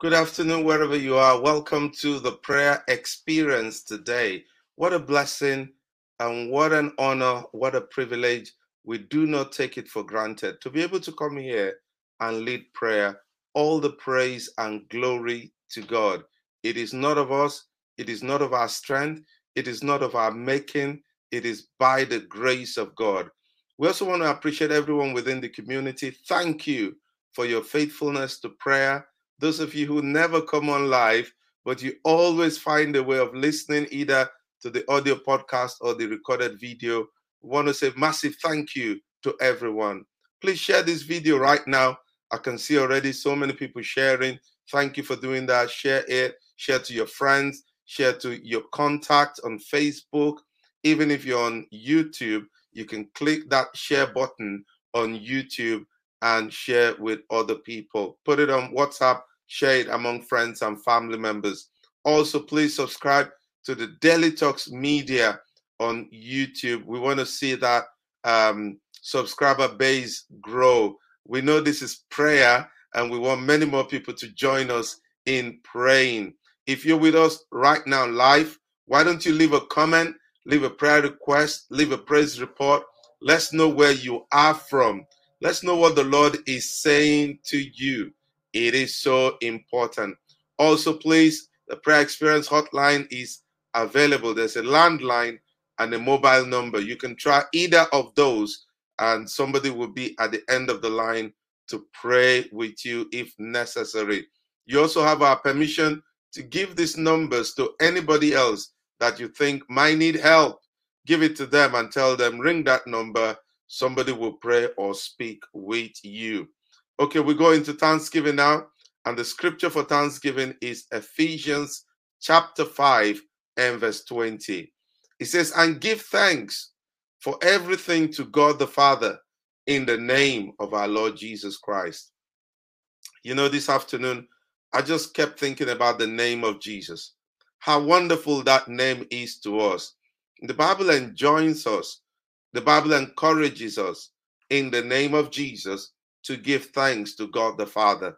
Good afternoon, wherever you are. Welcome to the prayer experience today. What a blessing and what an honor, what a privilege. We do not take it for granted to be able to come here and lead prayer. All the praise and glory to God. It is not of us, it is not of our strength, it is not of our making, it is by the grace of God. We also want to appreciate everyone within the community. Thank you for your faithfulness to prayer those of you who never come on live, but you always find a way of listening either to the audio podcast or the recorded video. Want to say massive thank you to everyone. Please share this video right now. I can see already so many people sharing. Thank you for doing that. Share it, share to your friends, share to your contact on Facebook. Even if you're on YouTube, you can click that share button on YouTube and share with other people. Put it on WhatsApp share it among friends and family members. Also, please subscribe to the Dele Talks Media on YouTube. We want to see that um, subscriber base grow. We know this is prayer, and we want many more people to join us in praying. If you're with us right now live, why don't you leave a comment, leave a prayer request, leave a praise report? Let's know where you are from. Let's know what the Lord is saying to you. It is so important. Also, please, the prayer experience hotline is available. There's a landline and a mobile number. You can try either of those, and somebody will be at the end of the line to pray with you if necessary. You also have our permission to give these numbers to anybody else that you think might need help. Give it to them and tell them, ring that number. Somebody will pray or speak with you. Okay, we go into Thanksgiving now. And the scripture for Thanksgiving is Ephesians chapter 5 and verse 20. It says, And give thanks for everything to God the Father in the name of our Lord Jesus Christ. You know, this afternoon, I just kept thinking about the name of Jesus. How wonderful that name is to us. The Bible enjoins us, the Bible encourages us in the name of Jesus to give thanks to God the Father.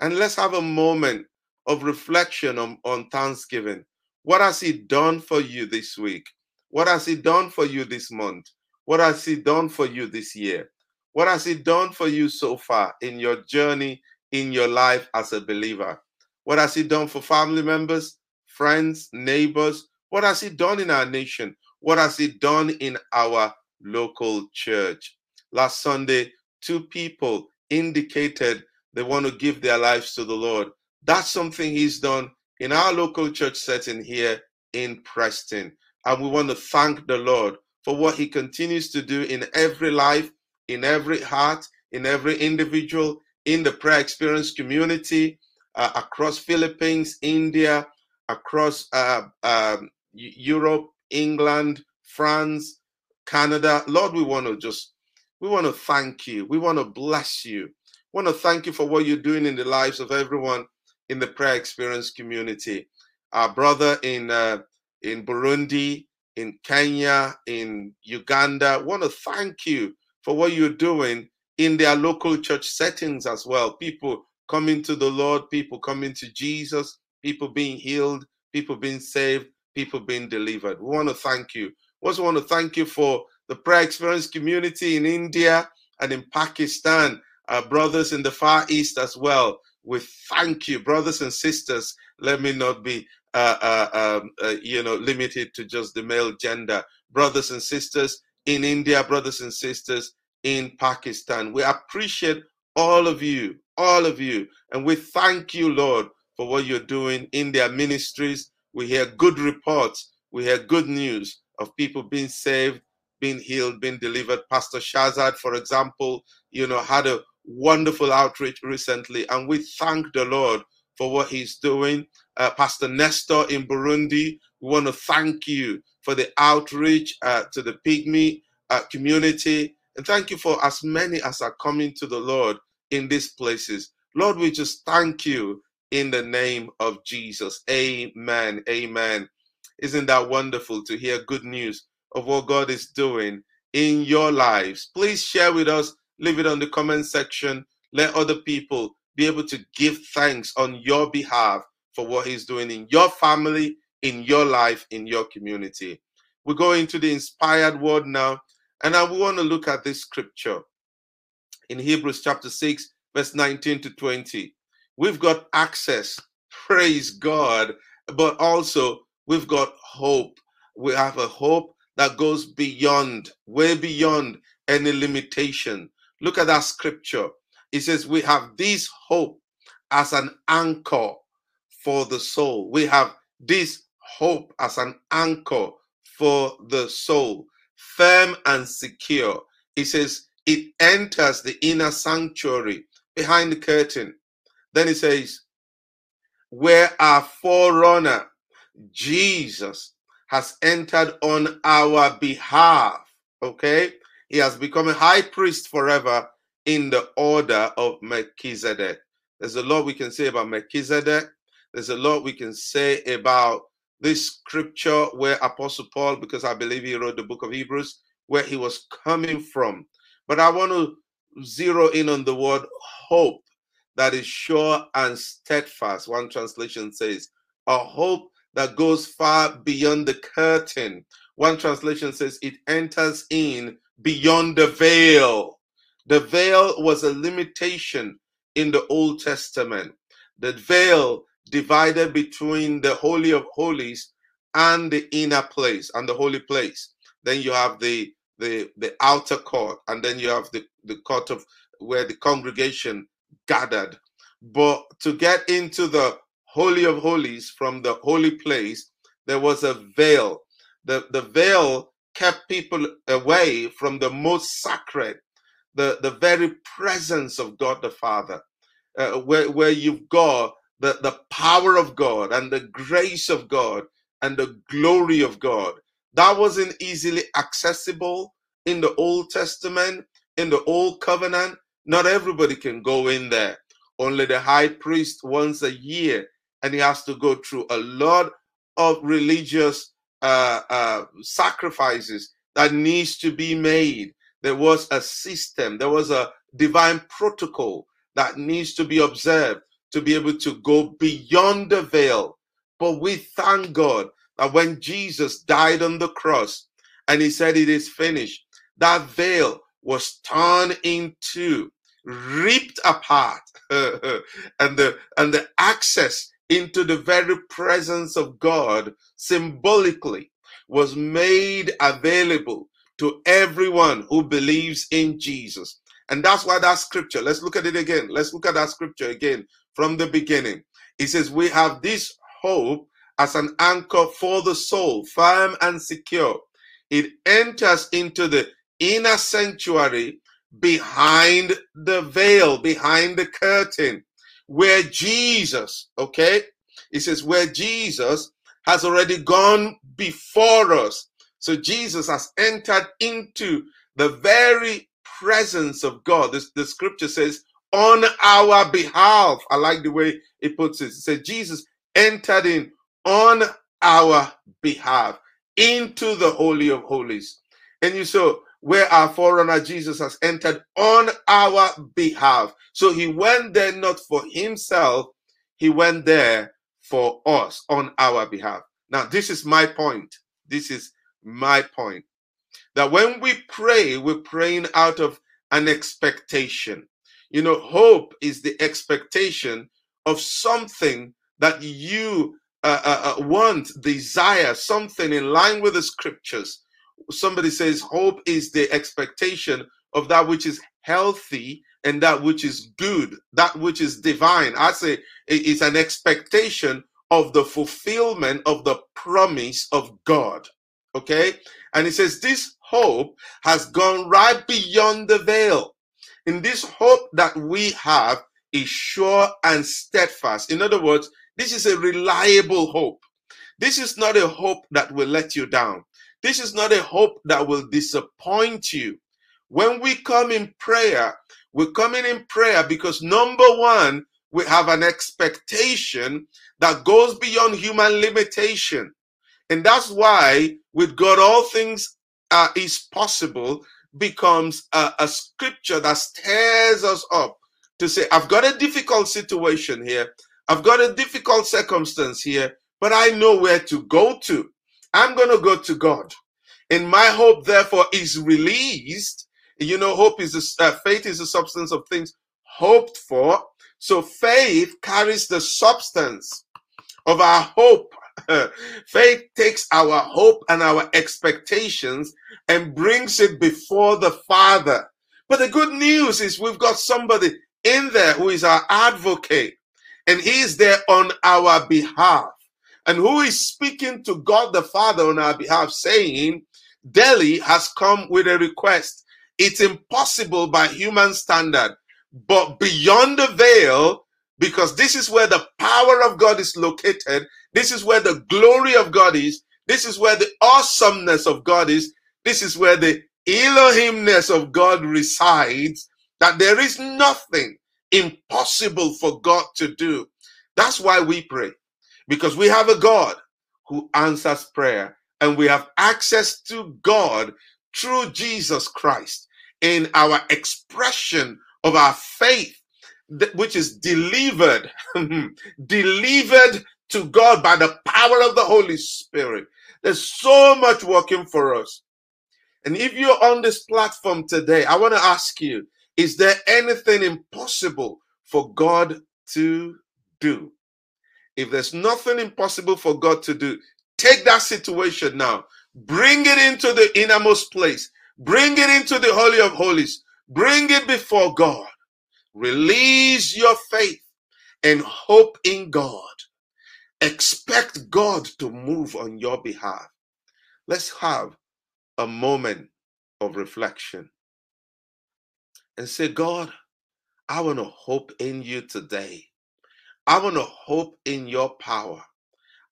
And let's have a moment of reflection on, on Thanksgiving. What has He done for you this week? What has He done for you this month? What has He done for you this year? What has He done for you so far in your journey, in your life as a believer? What has He done for family members, friends, neighbors? What has He done in our nation? What has He done in our local church? Last Sunday, two people indicated they want to give their lives to the Lord. That's something He's done in our local church setting here in Preston. And we want to thank the Lord for what He continues to do in every life, in every heart, in every individual, in the prayer experience community, uh, across Philippines, India, across uh, um, Europe, England, France, Canada. Lord, we want to just we want to thank you. We want to bless you. We want to thank you for what you're doing in the lives of everyone in the prayer experience community. Our brother in uh, in Burundi, in Kenya, in Uganda, We want to thank you for what you're doing in their local church settings as well. People coming to the Lord, people coming to Jesus, people being healed, people being saved, people being delivered. We want to thank you. We also want to thank you for the prayer experience community in India and in Pakistan, our brothers in the Far East as well. We thank you, brothers and sisters. Let me not be, uh, uh, um, uh, you know, limited to just the male gender. Brothers and sisters in India, brothers and sisters in Pakistan. We appreciate all of you, all of you, and we thank you, Lord, for what you're doing in their ministries. We hear good reports. We hear good news of people being saved being healed, been delivered. Pastor Shazad, for example, you know, had a wonderful outreach recently, and we thank the Lord for what He's doing. Uh, Pastor Nestor in Burundi, we want to thank you for the outreach uh, to the Pygmy uh, community, and thank you for as many as are coming to the Lord in these places. Lord, we just thank you in the name of Jesus. Amen. Amen. Isn't that wonderful to hear good news of what God is doing in your lives. Please share with us, leave it on the comment section. Let other people be able to give thanks on your behalf for what He's doing in your family, in your life, in your community. We go into the inspired word now, and I want to look at this scripture in Hebrews chapter 6, verse 19 to 20. We've got access, praise God, but also we've got hope. We have a hope that goes beyond, way beyond any limitation. Look at that scripture. It says, We have this hope as an anchor for the soul. We have this hope as an anchor for the soul, firm and secure. It says, It enters the inner sanctuary behind the curtain. Then it says, Where our forerunner, Jesus, has entered on our behalf. Okay? He has become a high priest forever in the order of Melchizedek. There's a lot we can say about Melchizedek. There's a lot we can say about this scripture where Apostle Paul, because I believe he wrote the book of Hebrews, where he was coming from. But I want to zero in on the word hope that is sure and steadfast. One translation says, a hope that goes far beyond the curtain. One translation says it enters in beyond the veil. The veil was a limitation in the Old Testament. The veil divided between the Holy of Holies and the inner place and the holy place. Then you have the the the outer court, and then you have the, the court of where the congregation gathered. But to get into the Holy of Holies from the holy place, there was a veil. The, the veil kept people away from the most sacred, the, the very presence of God the Father, uh, where, where you've got the, the power of God and the grace of God and the glory of God. That wasn't easily accessible in the Old Testament, in the Old Covenant. Not everybody can go in there. Only the high priest once a year and he has to go through a lot of religious uh, uh, sacrifices that needs to be made. There was a system, there was a divine protocol that needs to be observed to be able to go beyond the veil. But we thank God that when Jesus died on the cross and he said it is finished, that veil was torn into, ripped apart, and the and the access into the very presence of God symbolically was made available to everyone who believes in Jesus. And that's why that scripture, let's look at it again. Let's look at that scripture again from the beginning. It says, We have this hope as an anchor for the soul, firm and secure. It enters into the inner sanctuary behind the veil, behind the curtain where Jesus, okay, it says where Jesus has already gone before us. So Jesus has entered into the very presence of God. This, the scripture says, on our behalf. I like the way it puts it. It says Jesus entered in on our behalf into the Holy of Holies. And you saw where our forerunner Jesus has entered on our behalf. So he went there not for himself, he went there for us on our behalf. Now, this is my point. This is my point. That when we pray, we're praying out of an expectation. You know, hope is the expectation of something that you uh, uh, uh want, desire, something in line with the scriptures somebody says hope is the expectation of that which is healthy and that which is good, that which is divine. I say it's an expectation of the fulfillment of the promise of God. Okay? And it says this hope has gone right beyond the veil. In this hope that we have is sure and steadfast. In other words, this is a reliable hope. This is not a hope that will let you down. This is not a hope that will disappoint you. When we come in prayer, we're coming in prayer because number one, we have an expectation that goes beyond human limitation. And that's why, with God, all things uh, is possible becomes a, a scripture that stirs us up to say, I've got a difficult situation here, I've got a difficult circumstance here, but I know where to go to. I'm going to go to God. And my hope, therefore, is released. You know, hope is uh, faith is the substance of things hoped for. So faith carries the substance of our hope. faith takes our hope and our expectations and brings it before the Father. But the good news is we've got somebody in there who is our advocate, and he is there on our behalf. And who is speaking to God the Father on our behalf, saying, Dele has come with a request. It's impossible by human standard, but beyond the veil, because this is where the power of God is located, this is where the glory of God is, this is where the awesomeness of God is, this is where the Elohimness of God resides, that there is nothing impossible for God to do. That's why we pray, because we have a God who answers prayer and we have access to God through Jesus Christ in our expression of our faith, which is delivered, delivered to God by the power of the Holy Spirit. There's so much working for us. And if you're on this platform today, I want to ask you is there anything impossible for God to do? If there's nothing impossible for God to do, take that situation now, bring it into the innermost place, bring it into the Holy of Holies, bring it before God. Release your faith and hope in God. Expect God to move on your behalf. Let's have a moment of reflection and say, God, I want to hope in you today. I want to hope in your power.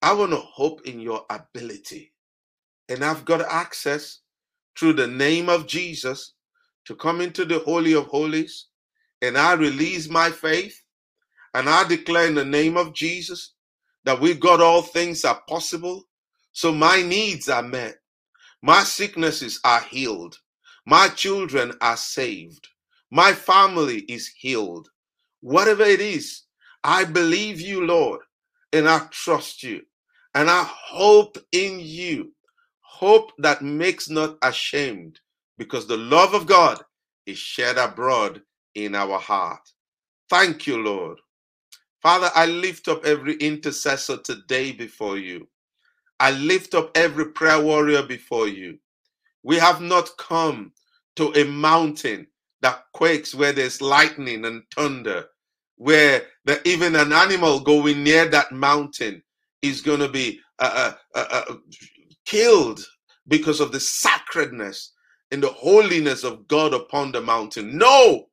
I want to hope in your ability. And I've got access through the name of Jesus to come into the Holy of Holies. And I release my faith. And I declare in the name of Jesus that with God all things are possible. So my needs are met. My sicknesses are healed. My children are saved. My family is healed. Whatever it is, I believe you, Lord, and I trust you, and I hope in you. Hope that makes not ashamed, because the love of God is shed abroad in our heart. Thank you, Lord. Father, I lift up every intercessor today before you. I lift up every prayer warrior before you. We have not come to a mountain that quakes where there's lightning and thunder, where even an animal going near that mountain is going to be uh, uh, uh, uh, killed because of the sacredness and the holiness of God upon the mountain. No,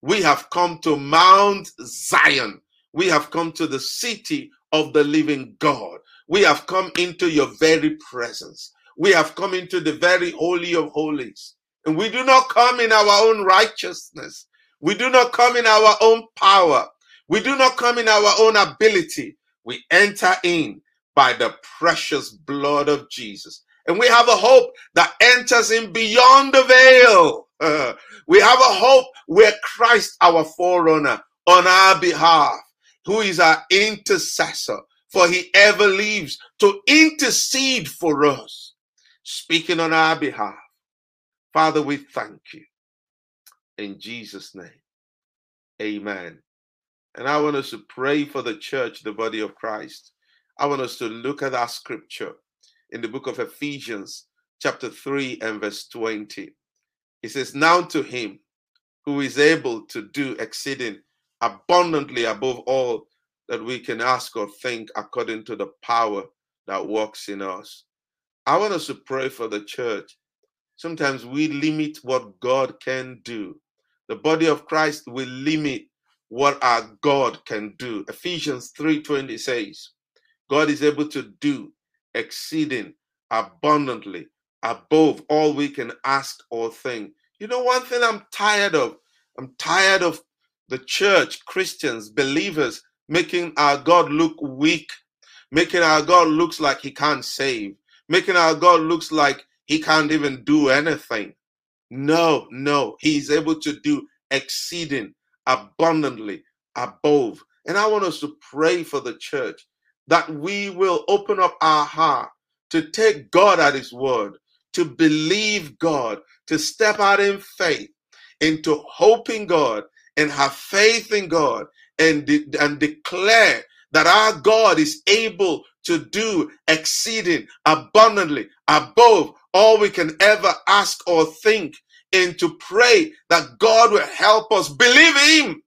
we have come to Mount Zion. We have come to the city of the living God. We have come into your very presence. We have come into the very holy of holies. And we do not come in our own righteousness. We do not come in our own power. We do not come in our own ability. We enter in by the precious blood of Jesus. And we have a hope that enters in beyond the veil. Uh, we have a hope where Christ, our forerunner, on our behalf, who is our intercessor, for he ever lives to intercede for us, speaking on our behalf. Father, we thank you. In Jesus' name, amen. And I want us to pray for the church, the body of Christ. I want us to look at our scripture in the book of Ephesians, chapter 3 and verse 20. It says, Now to him who is able to do exceeding abundantly above all that we can ask or think according to the power that works in us. I want us to pray for the church Sometimes we limit what God can do. The body of Christ will limit what our God can do. Ephesians 3:20 says, God is able to do exceeding abundantly above all we can ask or think. You know one thing I'm tired of? I'm tired of the church, Christians, believers making our God look weak, making our God looks like he can't save, making our God looks like he can't even do anything. No, no, he's able to do exceeding abundantly above. And I want us to pray for the church that we will open up our heart to take God at His word, to believe God, to step out in faith, into hoping God and have faith in God and, de- and declare that our God is able to do exceeding abundantly above all we can ever ask or think and to pray that God will help us believe Him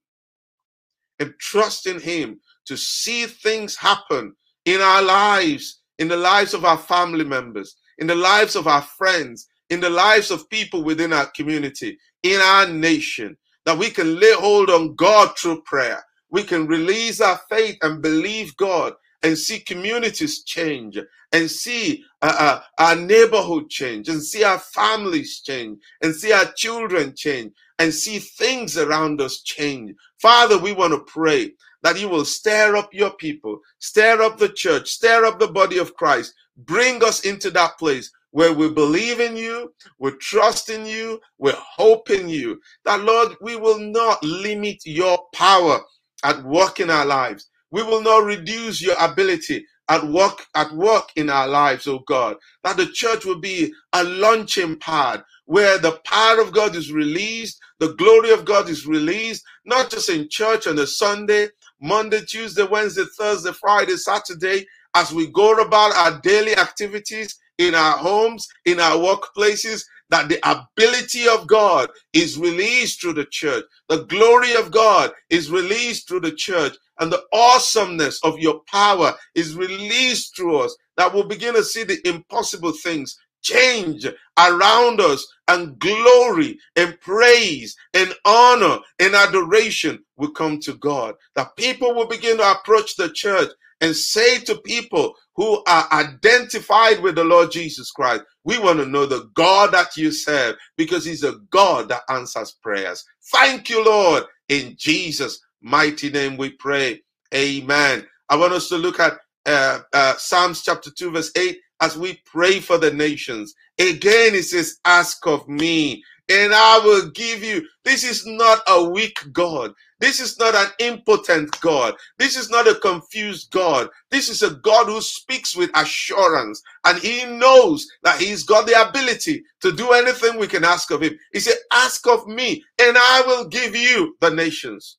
and trust in Him to see things happen in our lives, in the lives of our family members, in the lives of our friends, in the lives of people within our community, in our nation, that we can lay hold on God through prayer. We can release our faith and believe God and see communities change and see uh, uh, our neighborhood change and see our families change and see our children change and see things around us change. Father, we want to pray that you will stir up your people, stir up the church, stir up the body of Christ, bring us into that place where we believe in you, we trust in you, we hope in you. That, Lord, we will not limit your power at work in our lives. We will not reduce your ability at work at work in our lives, oh God. That the church will be a launching pad where the power of God is released, the glory of God is released, not just in church on a Sunday, Monday, Tuesday, Wednesday, Thursday, Friday, Saturday, as we go about our daily activities in our homes, in our workplaces, that the ability of God is released through the church. The glory of God is released through the church. And the awesomeness of your power is released through us. That we'll begin to see the impossible things change around us and glory and praise and honor and adoration will come to God. That people will begin to approach the church and say to people who are identified with the Lord Jesus Christ, we want to know the God that you serve because He's a God that answers prayers. Thank you, Lord. In Jesus' mighty name we pray. Amen. I want us to look at uh, uh, Psalms chapter 2, verse 8 as we pray for the nations. Again, it says, Ask of me, and I will give you. This is not a weak God. This is not an impotent God. This is not a confused God. This is a God who speaks with assurance and he knows that he's got the ability to do anything we can ask of him. He said, Ask of me, and I will give you the nations.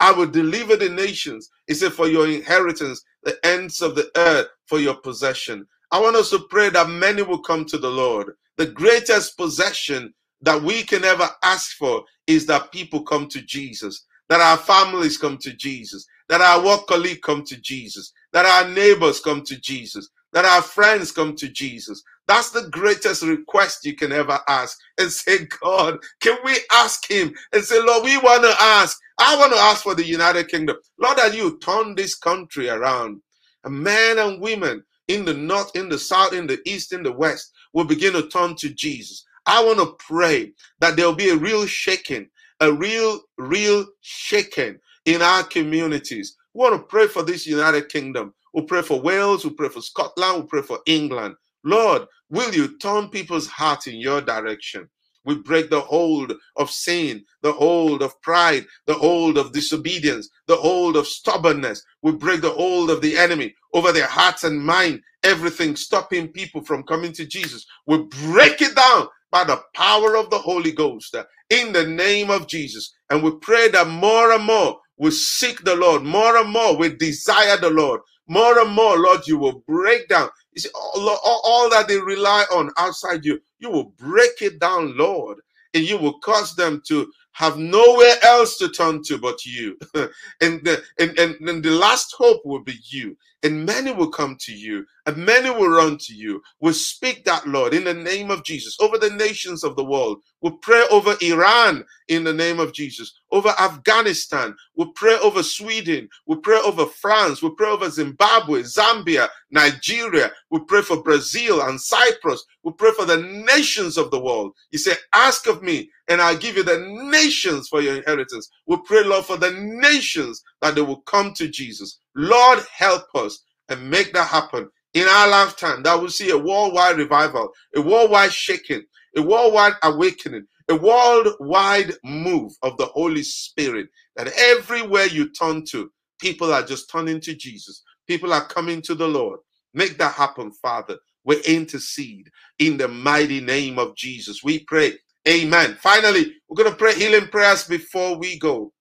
I will deliver the nations. He said, For your inheritance, the ends of the earth for your possession. I want us to pray that many will come to the Lord. The greatest possession that we can ever ask for is that people come to Jesus, that our families come to Jesus, that our work colleagues come to Jesus, that our neighbors come to Jesus, that our friends come to Jesus. That's the greatest request you can ever ask. And say, God, can we ask Him and say, Lord, we want to ask. I want to ask for the United Kingdom. Lord, that you turn this country around. And men and women in the north, in the south, in the east, in the west will begin to turn to Jesus. I want to pray that there will be a real shaking, a real, real shaking in our communities. We want to pray for this United Kingdom. We'll pray for Wales, we'll pray for Scotland, we'll pray for England. Lord, will you turn people's hearts in your direction? We break the hold of sin, the hold of pride, the hold of disobedience, the hold of stubbornness. We break the hold of the enemy over their hearts and mind, everything stopping people from coming to Jesus. We break it down by the power of the Holy Ghost in the name of Jesus. And we pray that more and more we seek the Lord, more and more we desire the Lord, more and more, Lord, you will break down. You see, all, all, all that they rely on outside you, you will break it down, Lord, and you will cause them to have nowhere else to turn to but you. and, the, and, and, and the last hope will be you. And many will come to you, and many will run to you. We speak that, Lord, in the name of Jesus, over the nations of the world. We pray over Iran in the name of Jesus, over Afghanistan. We pray over Sweden. We pray over France. We pray over Zimbabwe, Zambia, Nigeria. We pray for Brazil and Cyprus. We pray for the nations of the world. You say, Ask of me, and I'll give you the nations for your inheritance. We pray, Lord, for the nations that they will come to Jesus. Lord, help us and make that happen in our lifetime. That we'll see a worldwide revival, a worldwide shaking, a worldwide awakening, a worldwide move of the Holy Spirit that everywhere you turn to, people are just turning to Jesus. People are coming to the Lord. Make that happen, Father. We intercede in the mighty name of Jesus. We pray. Amen. Finally, we're going to pray healing prayers before we go.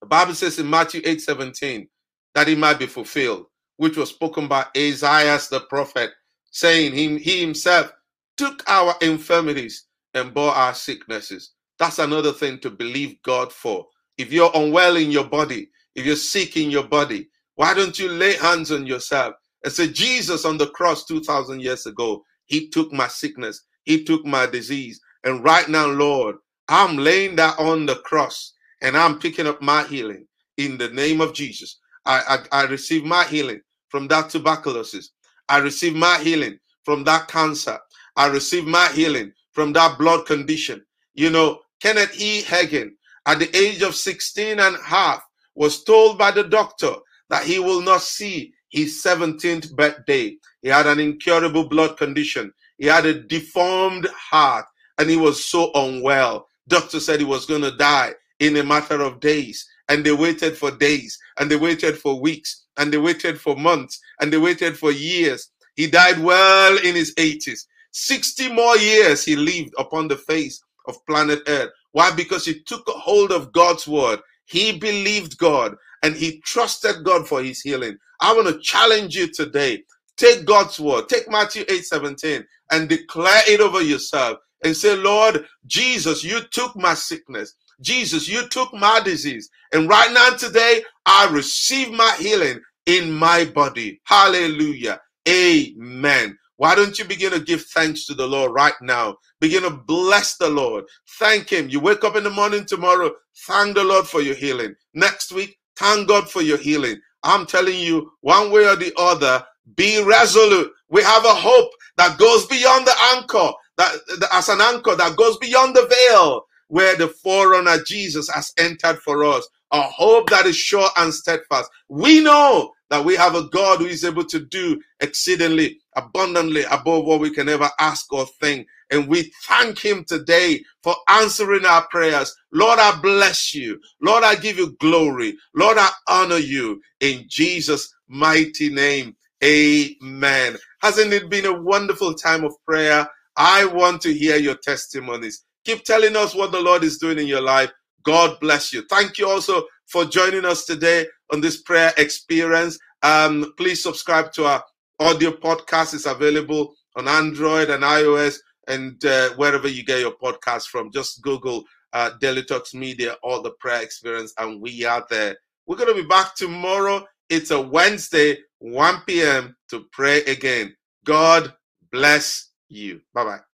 The Bible says in Matthew 8 17 that it might be fulfilled, which was spoken by Isaiah the prophet, saying, He, he himself took our infirmities and bore our sicknesses. That's another thing to believe God for. If you're unwell in your body, if you're sick in your body, why don't you lay hands on yourself and say, Jesus on the cross 2,000 years ago, He took my sickness, He took my disease. And right now, Lord, I'm laying that on the cross and I'm picking up my healing in the name of Jesus. I, I, I receive my healing from that tuberculosis. I receive my healing from that cancer. I receive my healing from that blood condition. You know, Kenneth E. Hagin, at the age of 16 and a half, was told by the doctor that he will not see his 17th birthday. He had an incurable blood condition. He had a deformed heart and he was so unwell. Doctor said he was going to die in a matter of days. And they waited for days and they waited for weeks and they waited for months and they waited for years. He died well in his 80s. 60 more years he lived upon the face of planet Earth. Why? Because he took hold of God's word. He believed God and he trusted God for his healing. I want to challenge you today. Take God's word, take Matthew 8 17 and declare it over yourself and say, Lord Jesus, you took my sickness. Jesus, you took my disease. And right now, today, I receive my healing in my body. Hallelujah. Amen. Why don't you begin to give thanks to the Lord right now? Begin to bless the Lord. Thank Him. You wake up in the morning tomorrow, thank the Lord for your healing. Next week, thank God for your healing. I'm telling you, one way or the other, be resolute. We have a hope that goes beyond the anchor, that, that as an anchor that goes beyond the veil, where the forerunner Jesus has entered for us. A hope that is sure and steadfast. We know that we have a God who is able to do exceedingly abundantly above what we can ever ask or think. And we thank Him today for answering our prayers. Lord, I bless you. Lord, I give you glory. Lord, I honor you in Jesus' mighty name. Amen. Hasn't it been a wonderful time of prayer? I want to hear your testimonies. Keep telling us what the Lord is doing in your life. God bless you. Thank you also for joining us today on this prayer experience. Um, please subscribe to our audio podcast. It's available on Android and iOS and uh, wherever you get your podcast from. Just Google uh, Dele Talks Media or the prayer experience, and we are there. We're going to be back tomorrow. It's a Wednesday, 1 p.m. to pray again. God bless you. Bye bye.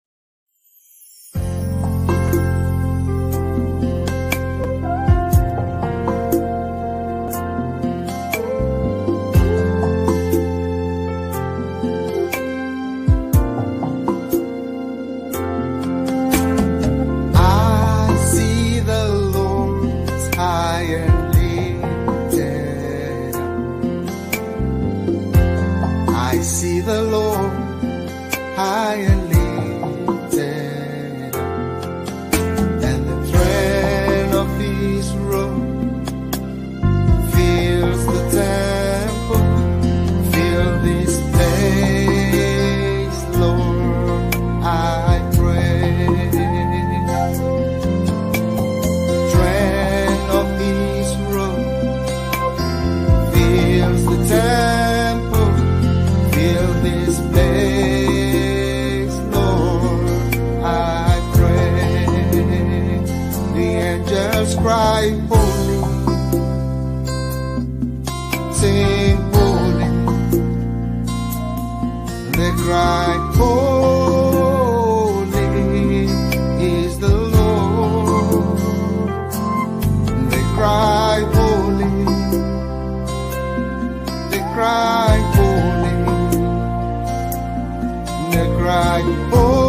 cry. Oh.